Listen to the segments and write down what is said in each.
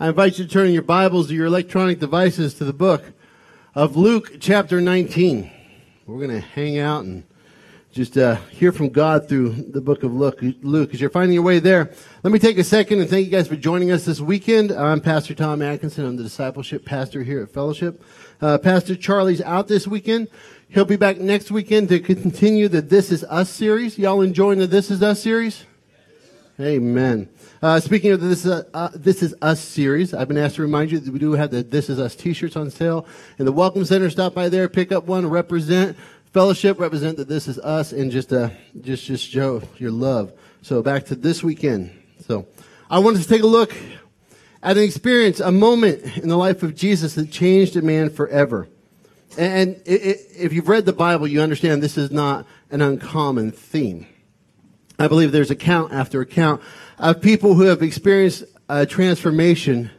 I invite you to turn your Bibles or your electronic devices to the book of Luke, chapter 19. We're going to hang out and just uh, hear from God through the book of Luke. Luke, as you're finding your way there, let me take a second and thank you guys for joining us this weekend. I'm Pastor Tom Atkinson. I'm the discipleship pastor here at Fellowship. Uh, pastor Charlie's out this weekend. He'll be back next weekend to continue the This Is Us series. Y'all enjoying the This Is Us series? Amen. Uh, speaking of this, uh, uh, this is Us series, I've been asked to remind you that we do have the This Is Us t-shirts on sale in the Welcome Center. Stop by there, pick up one, represent fellowship, represent that this is us, and just uh, just just show your love. So back to this weekend. So I wanted to take a look at an experience, a moment in the life of Jesus that changed a man forever. And it, it, if you've read the Bible, you understand this is not an uncommon theme. I believe there's account after account of people who have experienced a transformation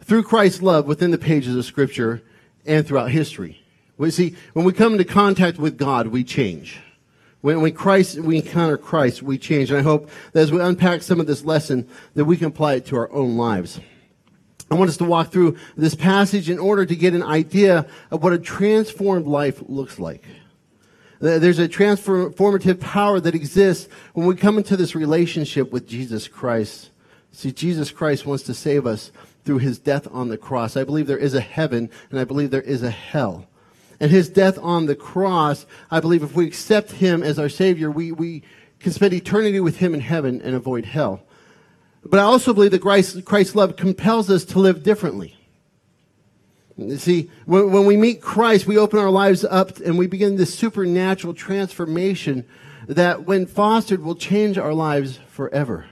through Christ's love within the pages of Scripture and throughout history. We see, when we come into contact with God, we change. When, when Christ, we encounter Christ, we change. And I hope that as we unpack some of this lesson, that we can apply it to our own lives. I want us to walk through this passage in order to get an idea of what a transformed life looks like. There's a transformative power that exists when we come into this relationship with Jesus Christ. See, Jesus Christ wants to save us through his death on the cross. I believe there is a heaven and I believe there is a hell. And his death on the cross, I believe if we accept him as our Savior, we, we can spend eternity with him in heaven and avoid hell. But I also believe that Christ, Christ's love compels us to live differently. You see, when, when we meet Christ, we open our lives up and we begin this supernatural transformation that, when fostered, will change our lives forever.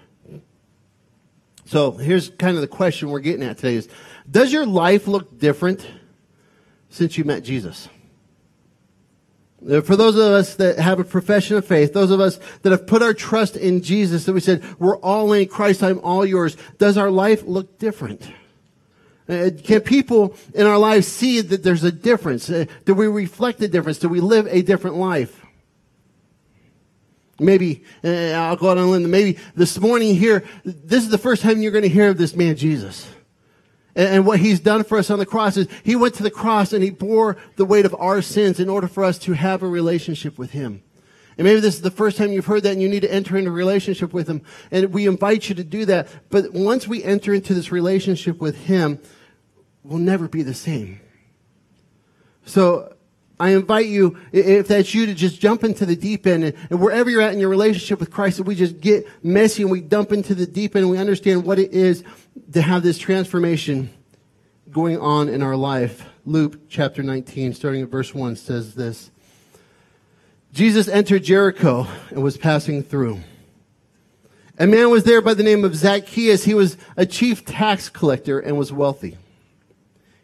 So here's kind of the question we're getting at today is, does your life look different since you met Jesus? For those of us that have a profession of faith, those of us that have put our trust in Jesus, that we said, we're all in Christ, I'm all yours, does our life look different? Uh, can people in our lives see that there's a difference? Uh, do we reflect a difference? Do we live a different life? Maybe, uh, I'll go out on a limb, maybe this morning here, this is the first time you're going to hear of this man Jesus. And what he's done for us on the cross is he went to the cross and he bore the weight of our sins in order for us to have a relationship with him. And maybe this is the first time you've heard that and you need to enter into a relationship with him. And we invite you to do that. But once we enter into this relationship with him, we'll never be the same. So I invite you, if that's you, to just jump into the deep end. And, wherever you're at in your relationship with Christ, that we just get messy and we dump into the deep end and we understand what it is to have this transformation going on in our life. Luke chapter 19, starting at verse 1, says this. Jesus entered Jericho and was passing through. A man was there by the name of Zacchaeus. He was a chief tax collector and was wealthy.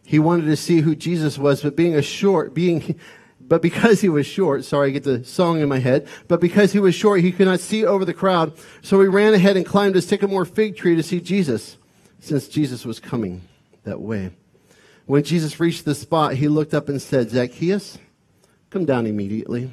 He wanted to see who Jesus was, but being a short, being, but because he was short, sorry, I get the song in my head, but because he was short, he could not see over the crowd. So he ran ahead and climbed a sycamore fig tree to see Jesus, since Jesus was coming that way. When Jesus reached the spot, he looked up and said, Zacchaeus, come down immediately.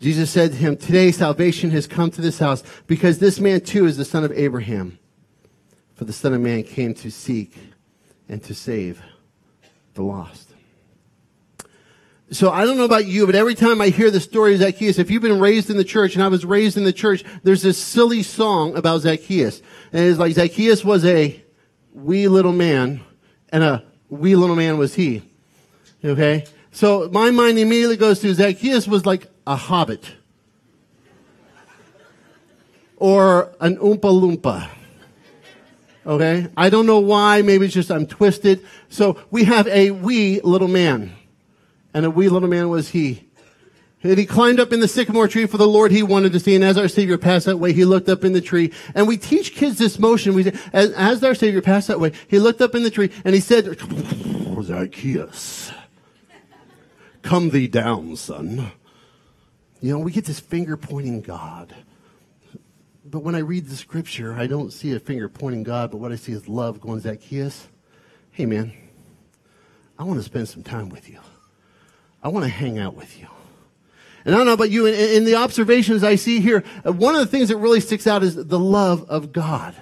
Jesus said to him, Today salvation has come to this house because this man too is the son of Abraham. For the Son of Man came to seek and to save the lost. So I don't know about you, but every time I hear the story of Zacchaeus, if you've been raised in the church, and I was raised in the church, there's this silly song about Zacchaeus. And it's like Zacchaeus was a wee little man, and a wee little man was he. Okay? So my mind immediately goes to Zacchaeus was like a hobbit or an Oompa Loompa. Okay? I don't know why. Maybe it's just I'm twisted. So we have a wee little man. And a wee little man was he. And he climbed up in the sycamore tree for the Lord he wanted to see. And as our Savior passed that way, he looked up in the tree. And we teach kids this motion. We say, as, as our Savior passed that way, he looked up in the tree and he said, Zacchaeus. come thee down, son. You know, we get this finger pointing God. But when I read the scripture, I don't see a finger pointing God, but what I see is love going, Zacchaeus, hey man, I want to spend some time with you. I want to hang out with you. And I don't know about you, in, in the observations I see here, uh, one of the things that really sticks out is the love of God.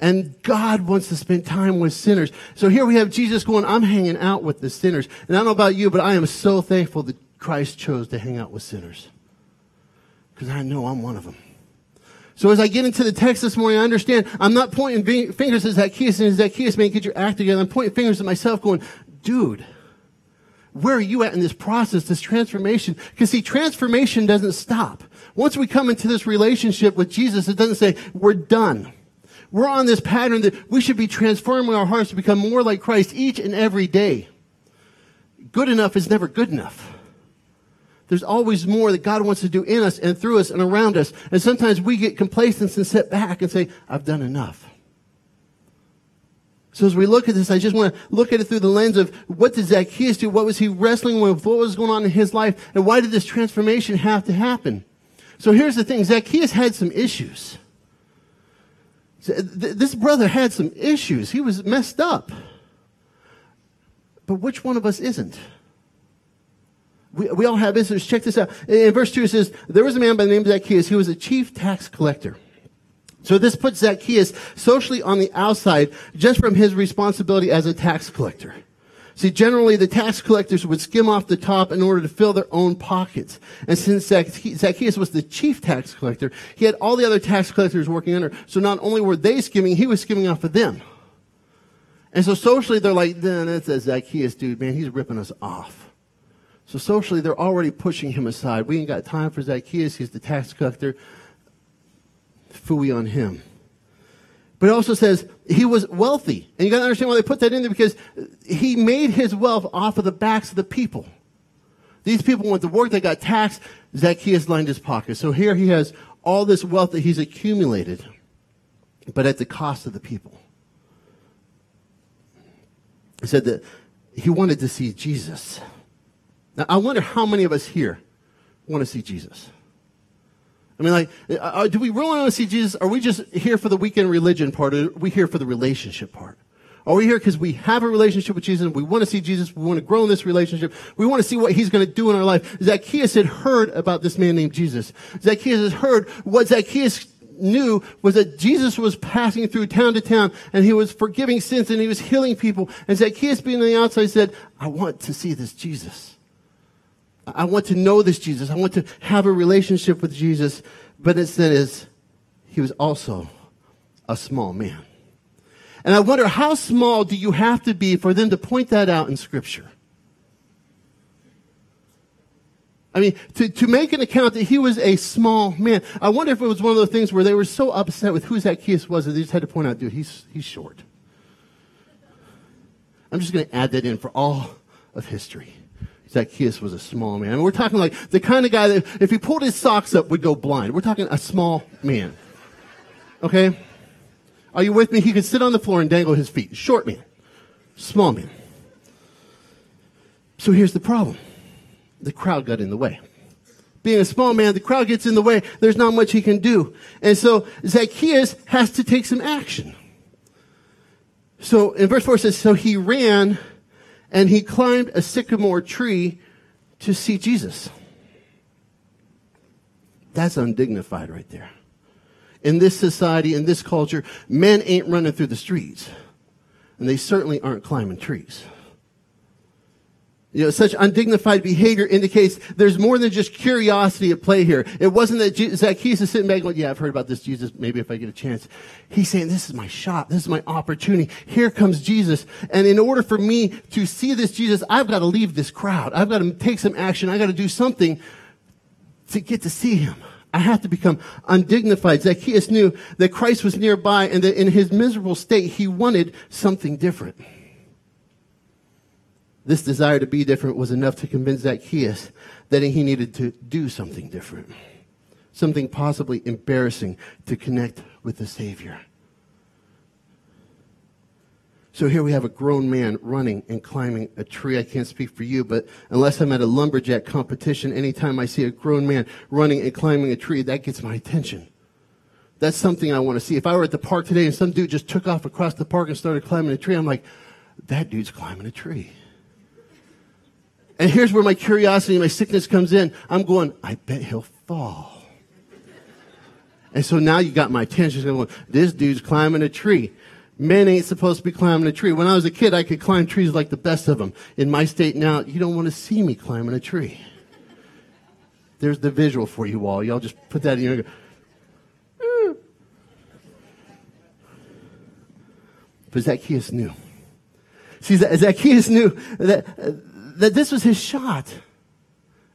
And God wants to spend time with sinners. So here we have Jesus going, I'm hanging out with the sinners. And I don't know about you, but I am so thankful that Christ chose to hang out with sinners. Because I know I'm one of them. So as I get into the text this morning, I understand I'm not pointing fingers at Zacchaeus and Zacchaeus, man, get your act together. I'm pointing fingers at myself going, dude, where are you at in this process, this transformation? Because see, transformation doesn't stop. Once we come into this relationship with Jesus, it doesn't say, we're done. We're on this pattern that we should be transforming our hearts to become more like Christ each and every day. Good enough is never good enough. There's always more that God wants to do in us and through us and around us. And sometimes we get complacent and sit back and say, I've done enough. So as we look at this, I just want to look at it through the lens of what did Zacchaeus do? What was he wrestling with? What was going on in his life? And why did this transformation have to happen? So here's the thing. Zacchaeus had some issues. Uh, this brother had some issues. He was messed up. But which one of us isn't? We, we all have issues. Check this out. In verse 2 it says, There was a man by the name of Zacchaeus who was a chief tax collector. So this puts Zacchaeus socially on the outside just from his responsibility as a tax collector. See, generally the tax collectors would skim off the top in order to fill their own pockets. And since Zacchaeus was the chief tax collector, he had all the other tax collectors working under. So not only were they skimming, he was skimming off of them. And so socially they're like, nah, that's a Zacchaeus dude, man, he's ripping us off. So socially they're already pushing him aside. We ain't got time for Zacchaeus, he's the tax collector. Fooey on him. But it also says he was wealthy. And you got to understand why they put that in there because he made his wealth off of the backs of the people. These people went to work, they got taxed. Zacchaeus lined his pockets. So here he has all this wealth that he's accumulated, but at the cost of the people. He said that he wanted to see Jesus. Now, I wonder how many of us here want to see Jesus. I mean, like, uh, uh, do we really want to see Jesus? Are we just here for the weekend religion part? Or are we here for the relationship part? Are we here because we have a relationship with Jesus? We want to see Jesus. We want to grow in this relationship. We want to see what he's going to do in our life. Zacchaeus had heard about this man named Jesus. Zacchaeus had heard what Zacchaeus knew was that Jesus was passing through town to town and he was forgiving sins and he was healing people. And Zacchaeus being on the outside said, I want to see this Jesus. I want to know this Jesus. I want to have a relationship with Jesus. But it is, he was also a small man. And I wonder how small do you have to be for them to point that out in scripture? I mean, to, to make an account that he was a small man. I wonder if it was one of those things where they were so upset with who Zacchaeus was that they just had to point out, dude, he's, he's short. I'm just going to add that in for all of history. Zacchaeus was a small man. I mean, we're talking like the kind of guy that if he pulled his socks up would go blind. We're talking a small man. Okay? Are you with me? He could sit on the floor and dangle his feet. Short man. Small man. So here's the problem. The crowd got in the way. Being a small man, the crowd gets in the way. There's not much he can do. And so Zacchaeus has to take some action. So in verse 4 it says, So he ran and he climbed a sycamore tree to see Jesus. That's undignified right there. In this society, in this culture, men ain't running through the streets. And they certainly aren't climbing trees. You know, such undignified behavior indicates there's more than just curiosity at play here. It wasn't that Zacchaeus is sitting back going, yeah, I've heard about this Jesus. Maybe if I get a chance. He's saying, this is my shot. This is my opportunity. Here comes Jesus. And in order for me to see this Jesus, I've got to leave this crowd. I've got to take some action. I've got to do something to get to see him. I have to become undignified. Zacchaeus knew that Christ was nearby and that in his miserable state, he wanted something different. This desire to be different was enough to convince Zacchaeus that he needed to do something different, something possibly embarrassing to connect with the Savior. So here we have a grown man running and climbing a tree. I can't speak for you, but unless I'm at a lumberjack competition, anytime I see a grown man running and climbing a tree, that gets my attention. That's something I want to see. If I were at the park today and some dude just took off across the park and started climbing a tree, I'm like, that dude's climbing a tree. And here's where my curiosity and my sickness comes in. I'm going, I bet he'll fall. And so now you got my attention. Going, this dude's climbing a tree. Men ain't supposed to be climbing a tree. When I was a kid, I could climb trees like the best of them. In my state now, you don't want to see me climbing a tree. There's the visual for you all. Y'all just put that in your. But Zacchaeus knew. See, Zacchaeus knew that, that this was his shot.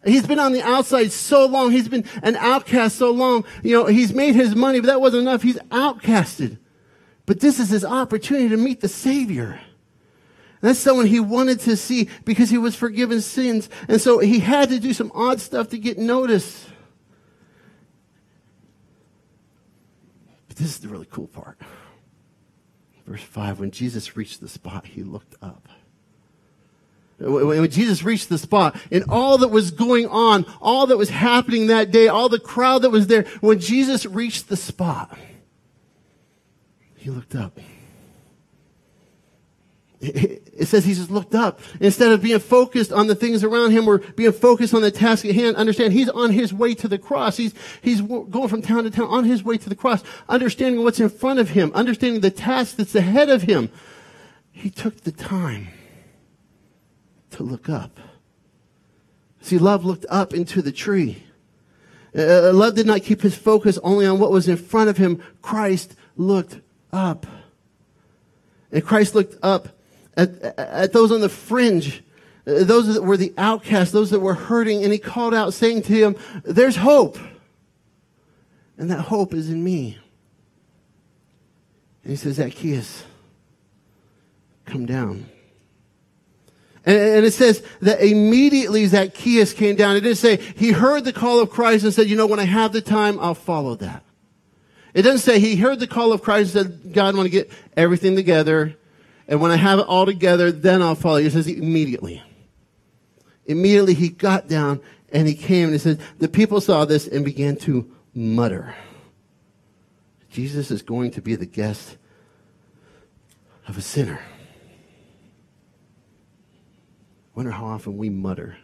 He's been on the outside so long. He's been an outcast so long. You know, he's made his money, but that wasn't enough. He's outcasted. But this is his opportunity to meet the Savior. That's someone he wanted to see because he was forgiven sins. And so he had to do some odd stuff to get noticed. But this is the really cool part. Verse 5 When Jesus reached the spot, he looked up. When Jesus reached the spot and all that was going on, all that was happening that day, all the crowd that was there, when Jesus reached the spot, he looked up. It says he just looked up. Instead of being focused on the things around him or being focused on the task at hand, understand he's on his way to the cross. He's, he's going from town to town on his way to the cross, understanding what's in front of him, understanding the task that's ahead of him. He took the time to look up. See, love looked up into the tree. Uh, love did not keep his focus only on what was in front of him. Christ looked up. And Christ looked up at, at those on the fringe, uh, those that were the outcasts, those that were hurting, and he called out saying to them, there's hope. And that hope is in me. And he says, Zacchaeus, come down. And, it says that immediately Zacchaeus came down. It didn't say he heard the call of Christ and said, you know, when I have the time, I'll follow that. It doesn't say he heard the call of Christ and said, God, I want to get everything together. And when I have it all together, then I'll follow you. It says immediately. Immediately he got down and he came and he said, the people saw this and began to mutter. Jesus is going to be the guest of a sinner. Wonder how often we mutter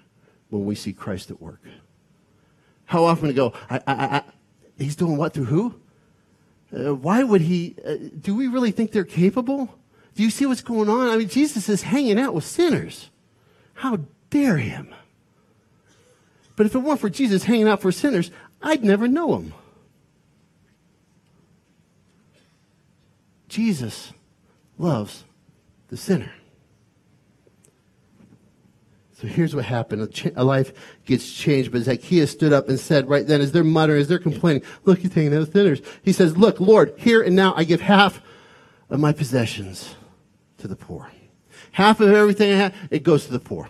when we see Christ at work. How often we go, I, I, I, he's doing what through who? Uh, why would he? Uh, do we really think they're capable? Do you see what's going on? I mean, Jesus is hanging out with sinners. How dare him? But if it weren't for Jesus hanging out for sinners, I'd never know him. Jesus loves the sinner. So here's what happened. A, life gets changed, but Zacchaeus stood up and said right then, as they're muttering, as they're complaining, look, you're taking those sinners. He says, look, Lord, here and now I give half of my possessions to the poor. Half of everything I have, it goes to the poor.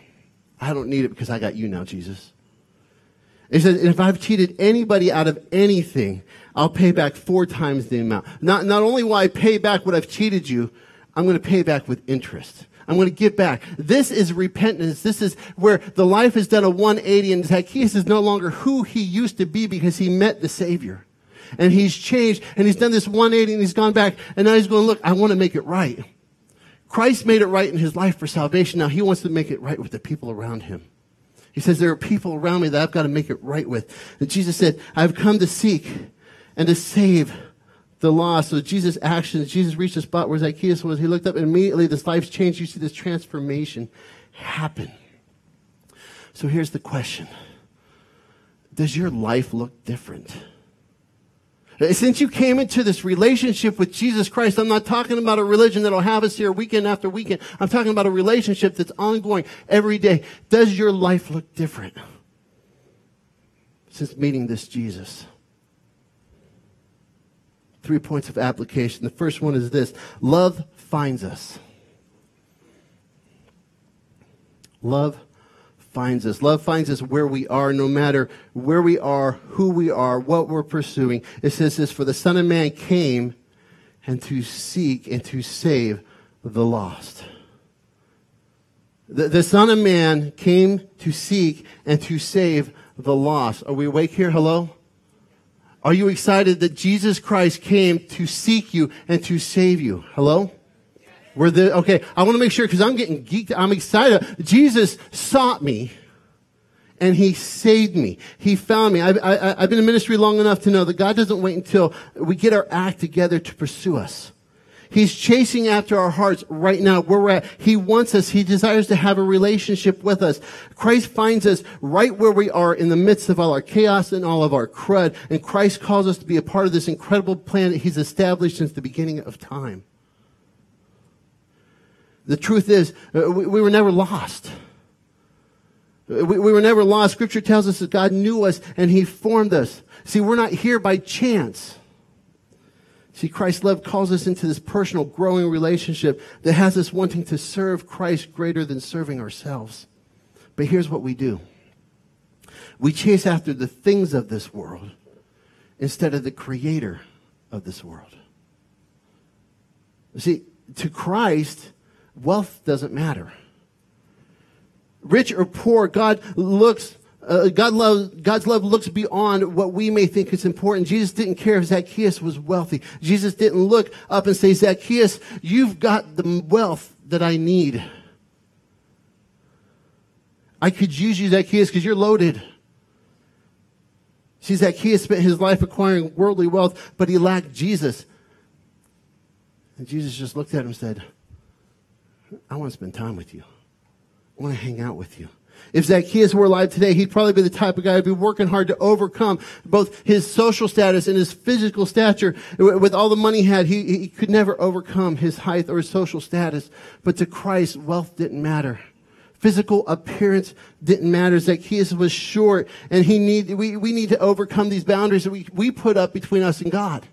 I don't need it because I got you now, Jesus. He says, if I've cheated anybody out of anything, I'll pay back four times the amount. Not, not only will I pay back what I've cheated you, I'm going to pay back with interest. I'm going to give back. This is repentance. This is where the life has done a 180 and Zacchaeus is no longer who he used to be because he met the Savior. And he's changed and he's done this 180 and he's gone back and now he's going, look, I want to make it right. Christ made it right in his life for salvation. Now he wants to make it right with the people around him. He says, there are people around me that I've got to make it right with. And Jesus said, I've come to seek and to save the law. So Jesus' actions, Jesus reached a spot where Zacchaeus was. He looked up and immediately this life's changed. You see this transformation happen. So here's the question. Does your life look different? Uh, since you came into this relationship with Jesus Christ, I'm not talking about a religion that'll have us here weekend after weekend. I'm talking about a relationship that's ongoing every day. Does your life look different since meeting this Jesus? Three points of application. The first one is this love finds us. Love finds us. Love finds us where we are, no matter where we are, who we are, what we're pursuing. It says this For the Son of Man came and to seek and to save the lost. The, the Son of Man came to seek and to save the lost. Are we awake here? Hello? Are you excited that Jesus Christ came to seek you and to save you? Hello? We're the, okay, I want to make sure because I'm getting geeked. I'm excited. Jesus sought me and he saved me. He found me. I've, I, have been in ministry long enough to know that God doesn't wait until we get our act together to pursue us. He's chasing after our hearts right now where we're at. He wants us. He desires to have a relationship with us. Christ finds us right where we are in the midst of all our chaos and all of our crud. And Christ calls us to be a part of this incredible plan that he's established since the beginning of time. The truth is, uh, we, we were never lost. We, we were never lost. Scripture tells us that God knew us and he formed us. See, we're not here by chance. See, Christ's love calls us into this personal, growing relationship that has us wanting to serve Christ greater than serving ourselves. But here's what we do we chase after the things of this world instead of the creator of this world. See, to Christ, wealth doesn't matter. Rich or poor, God looks uh, God loves, God's love looks beyond what we may think is important. Jesus didn't care if Zacchaeus was wealthy. Jesus didn't look up and say, Zacchaeus, you've got the wealth that I need. I could use you, Zacchaeus, because you're loaded. See, Zacchaeus spent his life acquiring worldly wealth, but he lacked Jesus. And Jesus just looked at him and said, I want to spend time with you. I want to hang out with you. If Zacchaeus were alive today, he'd probably be the type of guy who'd be working hard to overcome both his social status and his physical stature. With all the money he had, he, he could never overcome his height or his social status. But to Christ, wealth didn't matter. Physical appearance didn't matter. Zacchaeus was short, and he need, we, we need to overcome these boundaries that we, we put up between us and God.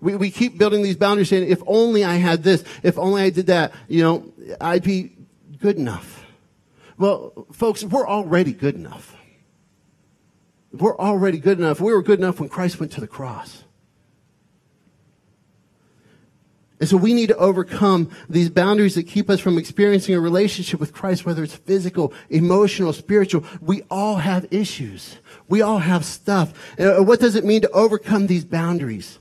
We, we keep building these boundaries saying, if only I had this, if only I did that, you know, I'd be good enough. Well, folks, we're already good enough. We're already good enough. We were good enough when Christ went to the cross. And so we need to overcome these boundaries that keep us from experiencing a relationship with Christ, whether it's physical, emotional, spiritual. We all have issues. We all have stuff. And uh, what does it mean to overcome these boundaries?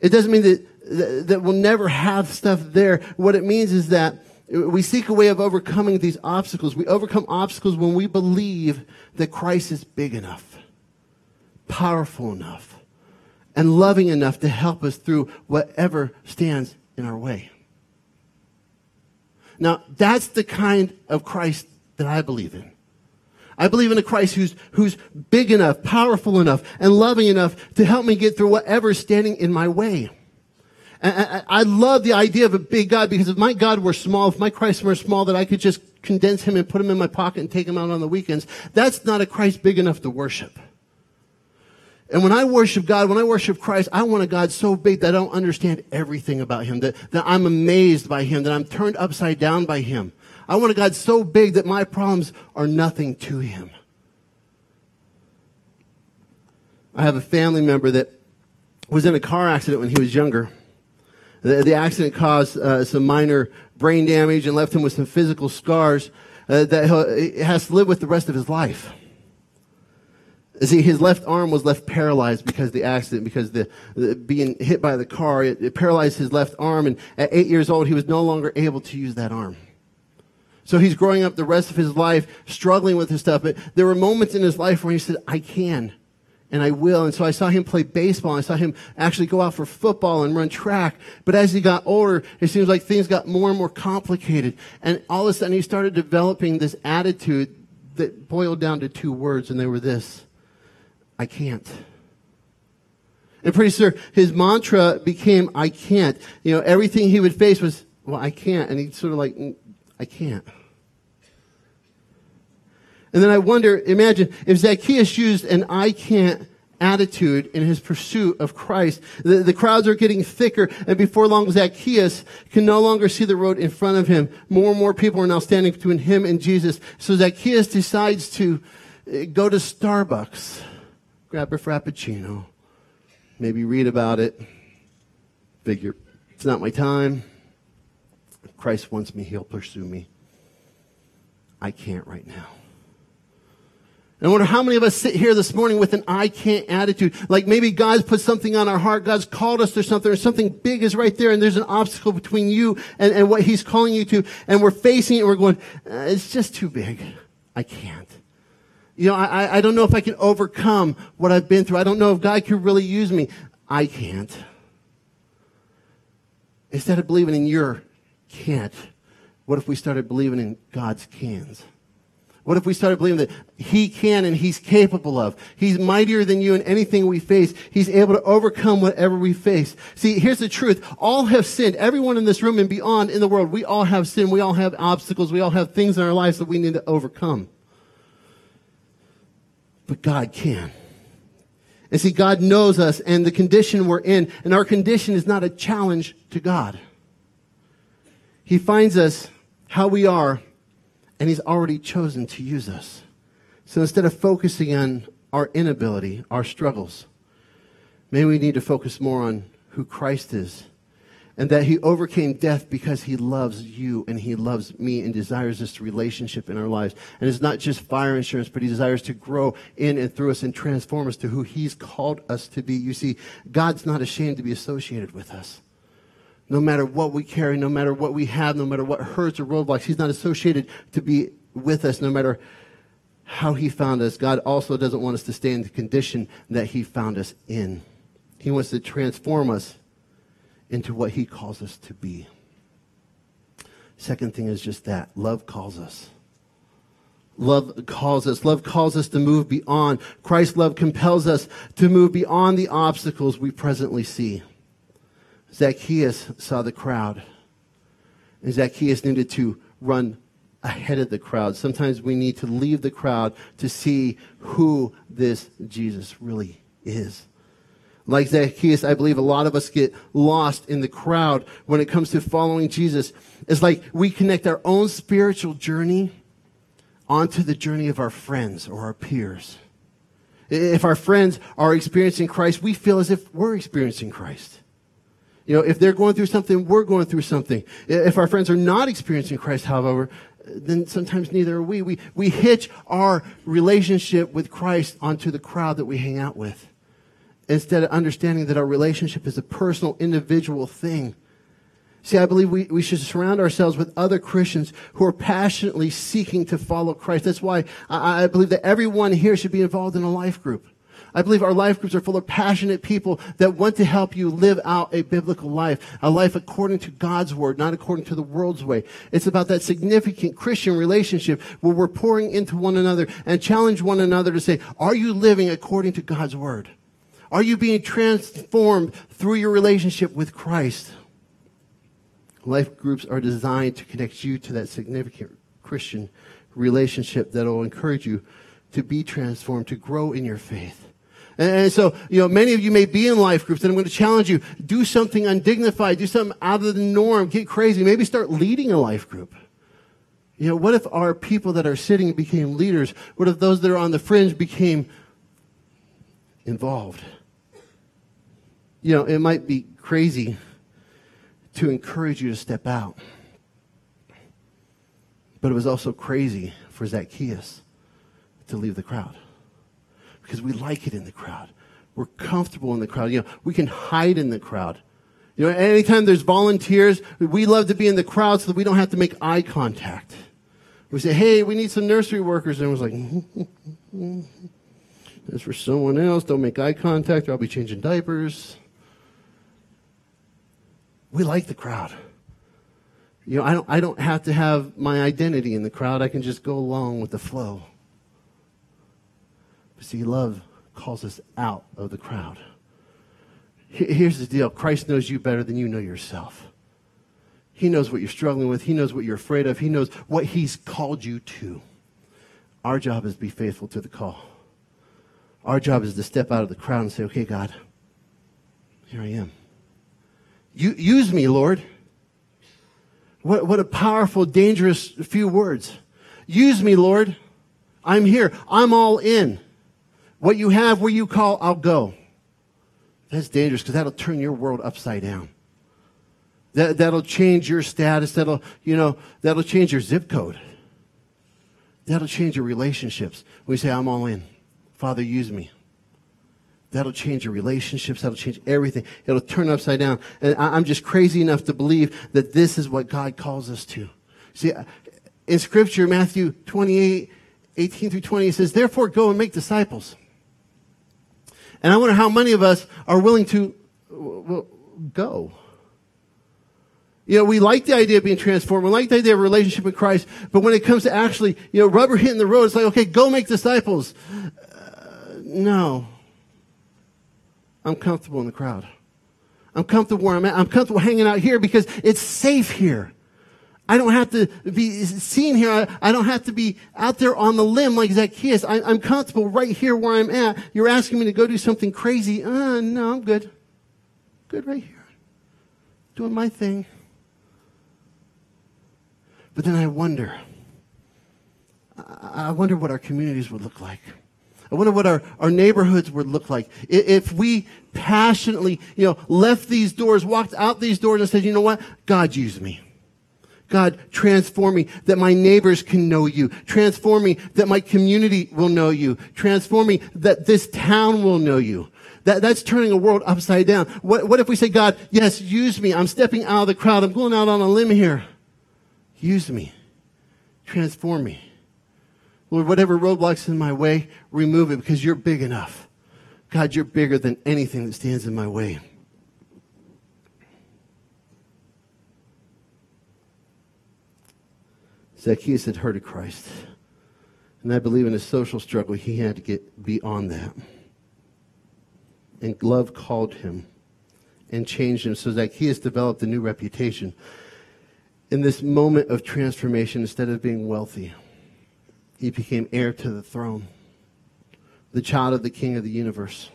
It doesn't mean that, that we'll never have stuff there. What it means is that we seek a way of overcoming these obstacles. We overcome obstacles when we believe that Christ is big enough, powerful enough, and loving enough to help us through whatever stands in our way. Now, that's the kind of Christ that I believe in. I believe in a Christ who's, who's big enough, powerful enough, and loving enough to help me get through whatever's standing in my way. I love the idea of a big God because if my God were small, if my Christ were small, that I could just condense him and put him in my pocket and take him out on the weekends, that's not a Christ big enough to worship. And when I worship God, when I worship Christ, I want a God so big that I don't understand everything about him, that, that I'm amazed by him, that I'm turned upside down by him. I want a God so big that my problems are nothing to him. I have a family member that was in a car accident when he was younger. The, the accident caused uh, some minor brain damage and left him with some physical scars uh, that he has to live with the rest of his life. See, his left arm was left paralyzed because of the accident, because the, the being hit by the car, it, it paralyzed his left arm. And at eight years old, he was no longer able to use that arm. So he's growing up the rest of his life struggling with this stuff. But there were moments in his life where he said, I can and I will. And so I saw him play baseball. I saw him actually go out for football and run track. But as he got older, it seems like things got more and more complicated. And all of a sudden he started developing this attitude that boiled down to two words, and they were this I can't. And pretty soon his mantra became, I can't. You know, everything he would face was, well, I can't. And he'd sort of like, mm, I can't. And then I wonder, imagine if Zacchaeus used an I can't attitude in his pursuit of Christ. The, the, crowds are getting thicker, and before long, Zacchaeus can no longer see the road in front of him. More and more people are now standing between him and Jesus. So Zacchaeus decides to uh, go to Starbucks, grab a Frappuccino, maybe read about it, figure, it's not my time, Christ wants me, he'll pursue me. I can't right now. I wonder how many of us sit here this morning with an I can't attitude. Like maybe God's put something on our heart. God's called us to something or something big is right there and there's an obstacle between you and, and what he's calling you to. And we're facing it and we're going, uh, it's just too big. I can't. You know, I, I don't know if I can overcome what I've been through. I don't know if God could really use me. I can't. Instead of believing in your can't, what if we started believing in God's cans? What if we started believing that He can and He's capable of? He's mightier than you in anything we face. He's able to overcome whatever we face. See, here's the truth. All have sinned. Everyone in this room and beyond in the world, we all have sin. We all have obstacles. We all have things in our lives that we need to overcome. But God can. And see, God knows us and the condition we're in, and our condition is not a challenge to God. He finds us how we are and He's already chosen to use us. So instead of focusing on our inability, our struggles, maybe we need to focus more on who Christ is and that he overcame death because he loves you and he loves me and desires this relationship in our lives. And it's not just fire insurance, but he desires to grow in and through us and transform us to who he's called us to be. You see, God's not ashamed to be associated with us no matter what we carry, no matter what we have, no matter what hurts or roadblocks. He's not associated to be with us no matter how he found us. God also doesn't want us to stay in the condition that he found us in. He wants to transform us into what he calls us to be. Second thing is just that love calls us. Love calls us. Love calls us to move beyond. Christ's love compels us to move beyond the obstacles we presently see. Zacchaeus saw the crowd. And Zacchaeus needed to run ahead of the crowd. Sometimes we need to leave the crowd to see who this Jesus really is. Like Zacchaeus, I believe a lot of us get lost in the crowd when it comes to following Jesus. It's like we connect our own spiritual journey onto the journey of our friends or our peers. If our friends are experiencing Christ, we feel as if we're experiencing Christ. You know, if they're going through something, we're going through something. If our friends are not experiencing Christ, however, then sometimes neither are we. We, we hitch our relationship with Christ onto the crowd that we hang out with instead of understanding that our relationship is a personal, individual thing. See, I believe we, we should surround ourselves with other Christians who are passionately seeking to follow Christ. That's why I, I believe that everyone here should be involved in a life group. I believe our life groups are full of passionate people that want to help you live out a biblical life, a life according to God's word, not according to the world's way. It's about that significant Christian relationship where we're pouring into one another and challenge one another to say, are you living according to God's word? Are you being transformed through your relationship with Christ? Life groups are designed to connect you to that significant Christian relationship that will encourage you to be transformed, to grow in your faith. And so, you know, many of you may be in life groups, and I'm going to challenge you do something undignified, do something out of the norm, get crazy, maybe start leading a life group. You know, what if our people that are sitting became leaders? What if those that are on the fringe became involved? You know, it might be crazy to encourage you to step out. But it was also crazy for Zacchaeus to leave the crowd because we like it in the crowd. We're comfortable in the crowd. You know, we can hide in the crowd. You know, anytime there's volunteers, we love to be in the crowd so that we don't have to make eye contact. We say, hey, we need some nursery workers. And everyone's like, that's for someone else. Don't make eye contact or I'll be changing diapers. We like the crowd. You know, I don't, I don't have to have my identity in the crowd. I can just go along with the flow. See, love calls us out of the crowd. Here's the deal Christ knows you better than you know yourself. He knows what you're struggling with, He knows what you're afraid of, He knows what He's called you to. Our job is to be faithful to the call. Our job is to step out of the crowd and say, okay, God, here I am. You, use me, Lord. What, what a powerful, dangerous few words. Use me, Lord. I'm here. I'm all in. What you have where you call, I'll go. That's dangerous because that'll turn your world upside down. That, that'll change your status. That'll, you know, that'll change your zip code. That'll change your relationships. We say, I'm all in. Father, use me. That'll change your relationships. That'll change everything. It'll turn upside down. And I'm just crazy enough to believe that this is what God calls us to. See, in Scripture, Matthew 28, 18 through 20, it says, Therefore go and make disciples. And I wonder how many of us are willing to well, go. You know, we like the idea of being transformed. We like the idea of a relationship with Christ. But when it comes to actually, you know, rubber hitting the road, it's like, okay, go make disciples. Uh, no. I'm comfortable in the crowd. I'm comfortable where I'm at. I'm comfortable hanging out here because it's safe here. I don't have to be seen here. I, I don't have to be out there on the limb like Zacchaeus. I, am comfortable right here where I'm at. You're asking me to go do something crazy. Uh, no, I'm good. Good right here. Doing my thing. But then I wonder, I wonder what our communities would look like. I wonder what our, our neighborhoods would look like if we passionately, you know, left these doors, walked out these doors and said, you know what? God used me. God, transform me that my neighbors can know you. Transform me that my community will know you. Transform me that this town will know you. That, that's turning a world upside down. What, what if we say, God, yes, use me. I'm stepping out of the crowd. I'm going out on a limb here. Use me. Transform me. Lord, whatever roadblocks in my way, remove it because you're big enough. God, you're bigger than anything that stands in my way. Zacchaeus had heard of Christ. And I believe in his social struggle, he had to get beyond that. And love called him and changed him so Zacchaeus developed a new reputation in this moment of transformation, instead of being wealthy, he became heir to the throne, the child of the king of the universe.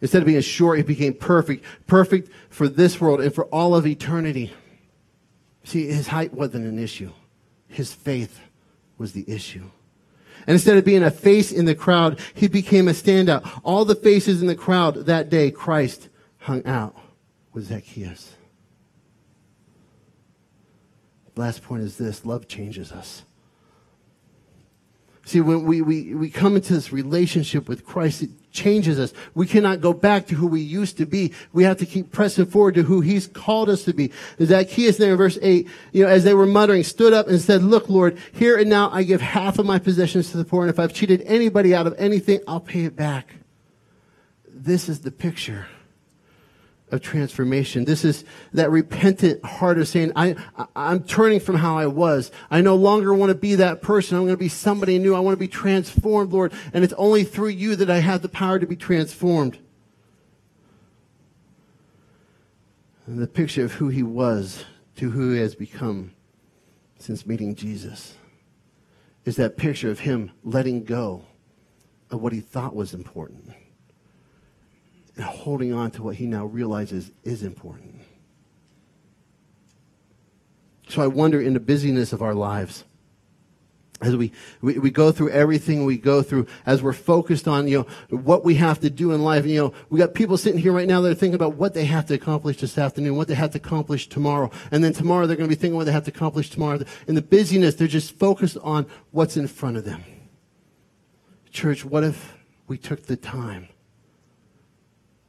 Instead of being short, he became perfect, perfect for this world and for all of eternity. See, his height wasn't an issue. His faith was the issue. And instead of being a face in the crowd, he became a standout. All the faces in the crowd that day, Christ hung out with Zacchaeus. Last point is this love changes us. See, when we, we, we come into this relationship with Christ, it changes us. We cannot go back to who we used to be. We have to keep pressing forward to who He's called us to be. Zacchaeus there in verse 8, you know, as they were muttering, stood up and said, Look, Lord, here and now I give half of my possessions to the poor, and if I've cheated anybody out of anything, I'll pay it back. This is the picture of transformation. This is that repentant heart of saying, I, I, am turning from how I was. I no longer want to be that person. I'm going to be somebody new. I want to be transformed, Lord. And it's only through you that I have the power to be transformed. And the picture of who he was to who he has become since meeting Jesus is that picture of him letting go of what he thought was important and holding on to what he now realizes is important. So I wonder in the busyness of our lives, as we, we, we, go through everything we go through, as we're focused on, you know, what we have to do in life, you know, we got people sitting here right now that are thinking about what they have to accomplish this afternoon, what they have to accomplish tomorrow. And then tomorrow they're going to be thinking what they have to accomplish tomorrow. In the busyness, they're just focused on what's in front of them. Church, what if we took the time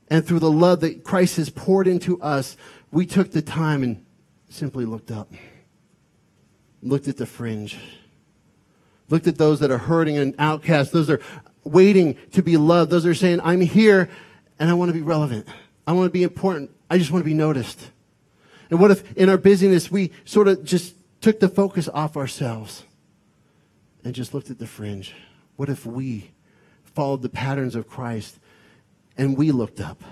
and through the love that Christ has poured into us, we took the time and simply looked up, looked at the fringe, looked at those that are hurting and outcast, those that are waiting to be loved, those that are saying, I'm here and I want to be relevant. I want to be important. I just want to be noticed. And what if in our busyness we sort of just took the focus off ourselves and just looked at the fringe? What if we followed the patterns of Christ and we looked up.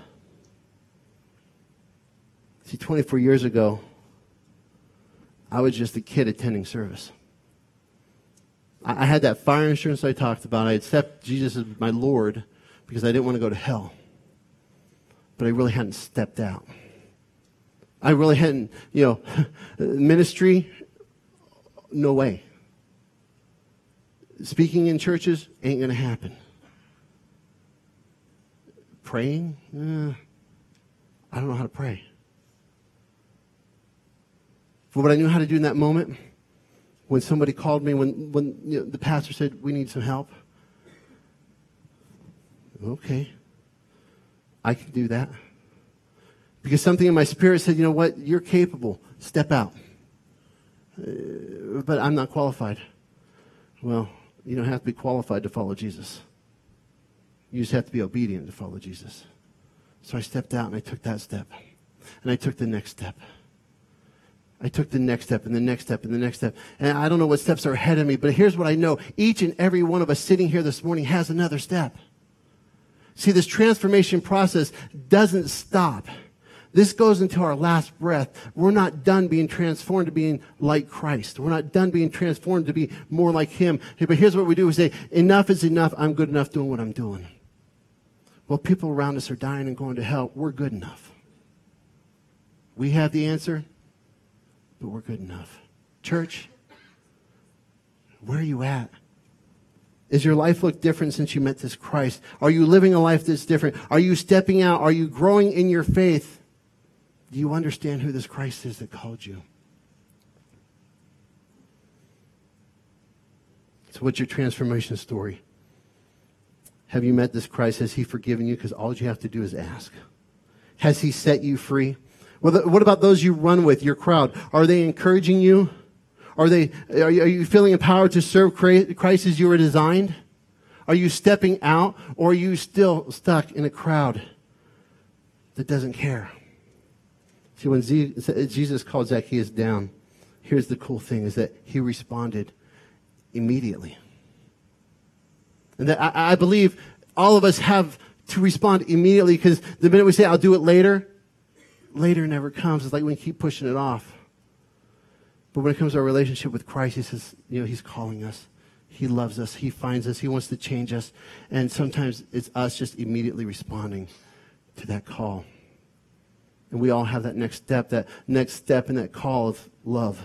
See, 24 years ago, I was just a kid attending service. I, had that fire insurance I talked about. I accepted Jesus as my Lord because I didn't want to go to hell. But I really hadn't stepped out. I really hadn't, you know, ministry, no way. Speaking in churches ain't going to happen praying? Eh, I don't know how to pray. For what I knew how to do in that moment, when somebody called me, when, when you know, the pastor said, We need some help. Okay. I can do that. Because something in my spirit said, You know what? You're capable. Step out. Uh, but I'm not qualified. Well, you don't have to be qualified to follow Jesus. You just have to be obedient to follow Jesus. So I stepped out and I took that step. And I took the next step. I took the next step and the next step and the next step. And I don't know what steps are ahead of me, but here's what I know. Each and every one of us sitting here this morning has another step. See, this transformation process doesn't stop. This goes into our last breath. We're not done being transformed to being like Christ. We're not done being transformed to be more like Him. But here's what we do. We say, enough is enough. I'm good enough doing what I'm doing. Well, people around us are dying and going to hell. We're good enough. We have the answer, but we're good enough. Church, where are you at? Is your life look different since you met this Christ? Are you living a life that's different? Are you stepping out? Are you growing in your faith? Do you understand who this Christ is that called you? So, what's your transformation story? Have you met this Christ? Has He forgiven you? Because all you have to do is ask. Has He set you free? What about those you run with, your crowd? Are they encouraging you? Are, they, are you feeling empowered to serve Christ as you were designed? Are you stepping out or are you still stuck in a crowd that doesn't care? See, when Jesus called Zacchaeus down, here's the cool thing is that he responded immediately. And that I, I believe all of us have to respond immediately because the minute we say, I'll do it later, later never comes. It's like we keep pushing it off. But when it comes to our relationship with Christ, he says, you know, he's calling us. He loves us. He finds us. He wants to change us. And sometimes it's us just immediately responding to that call. And we all have that next step, that next step in that call of love.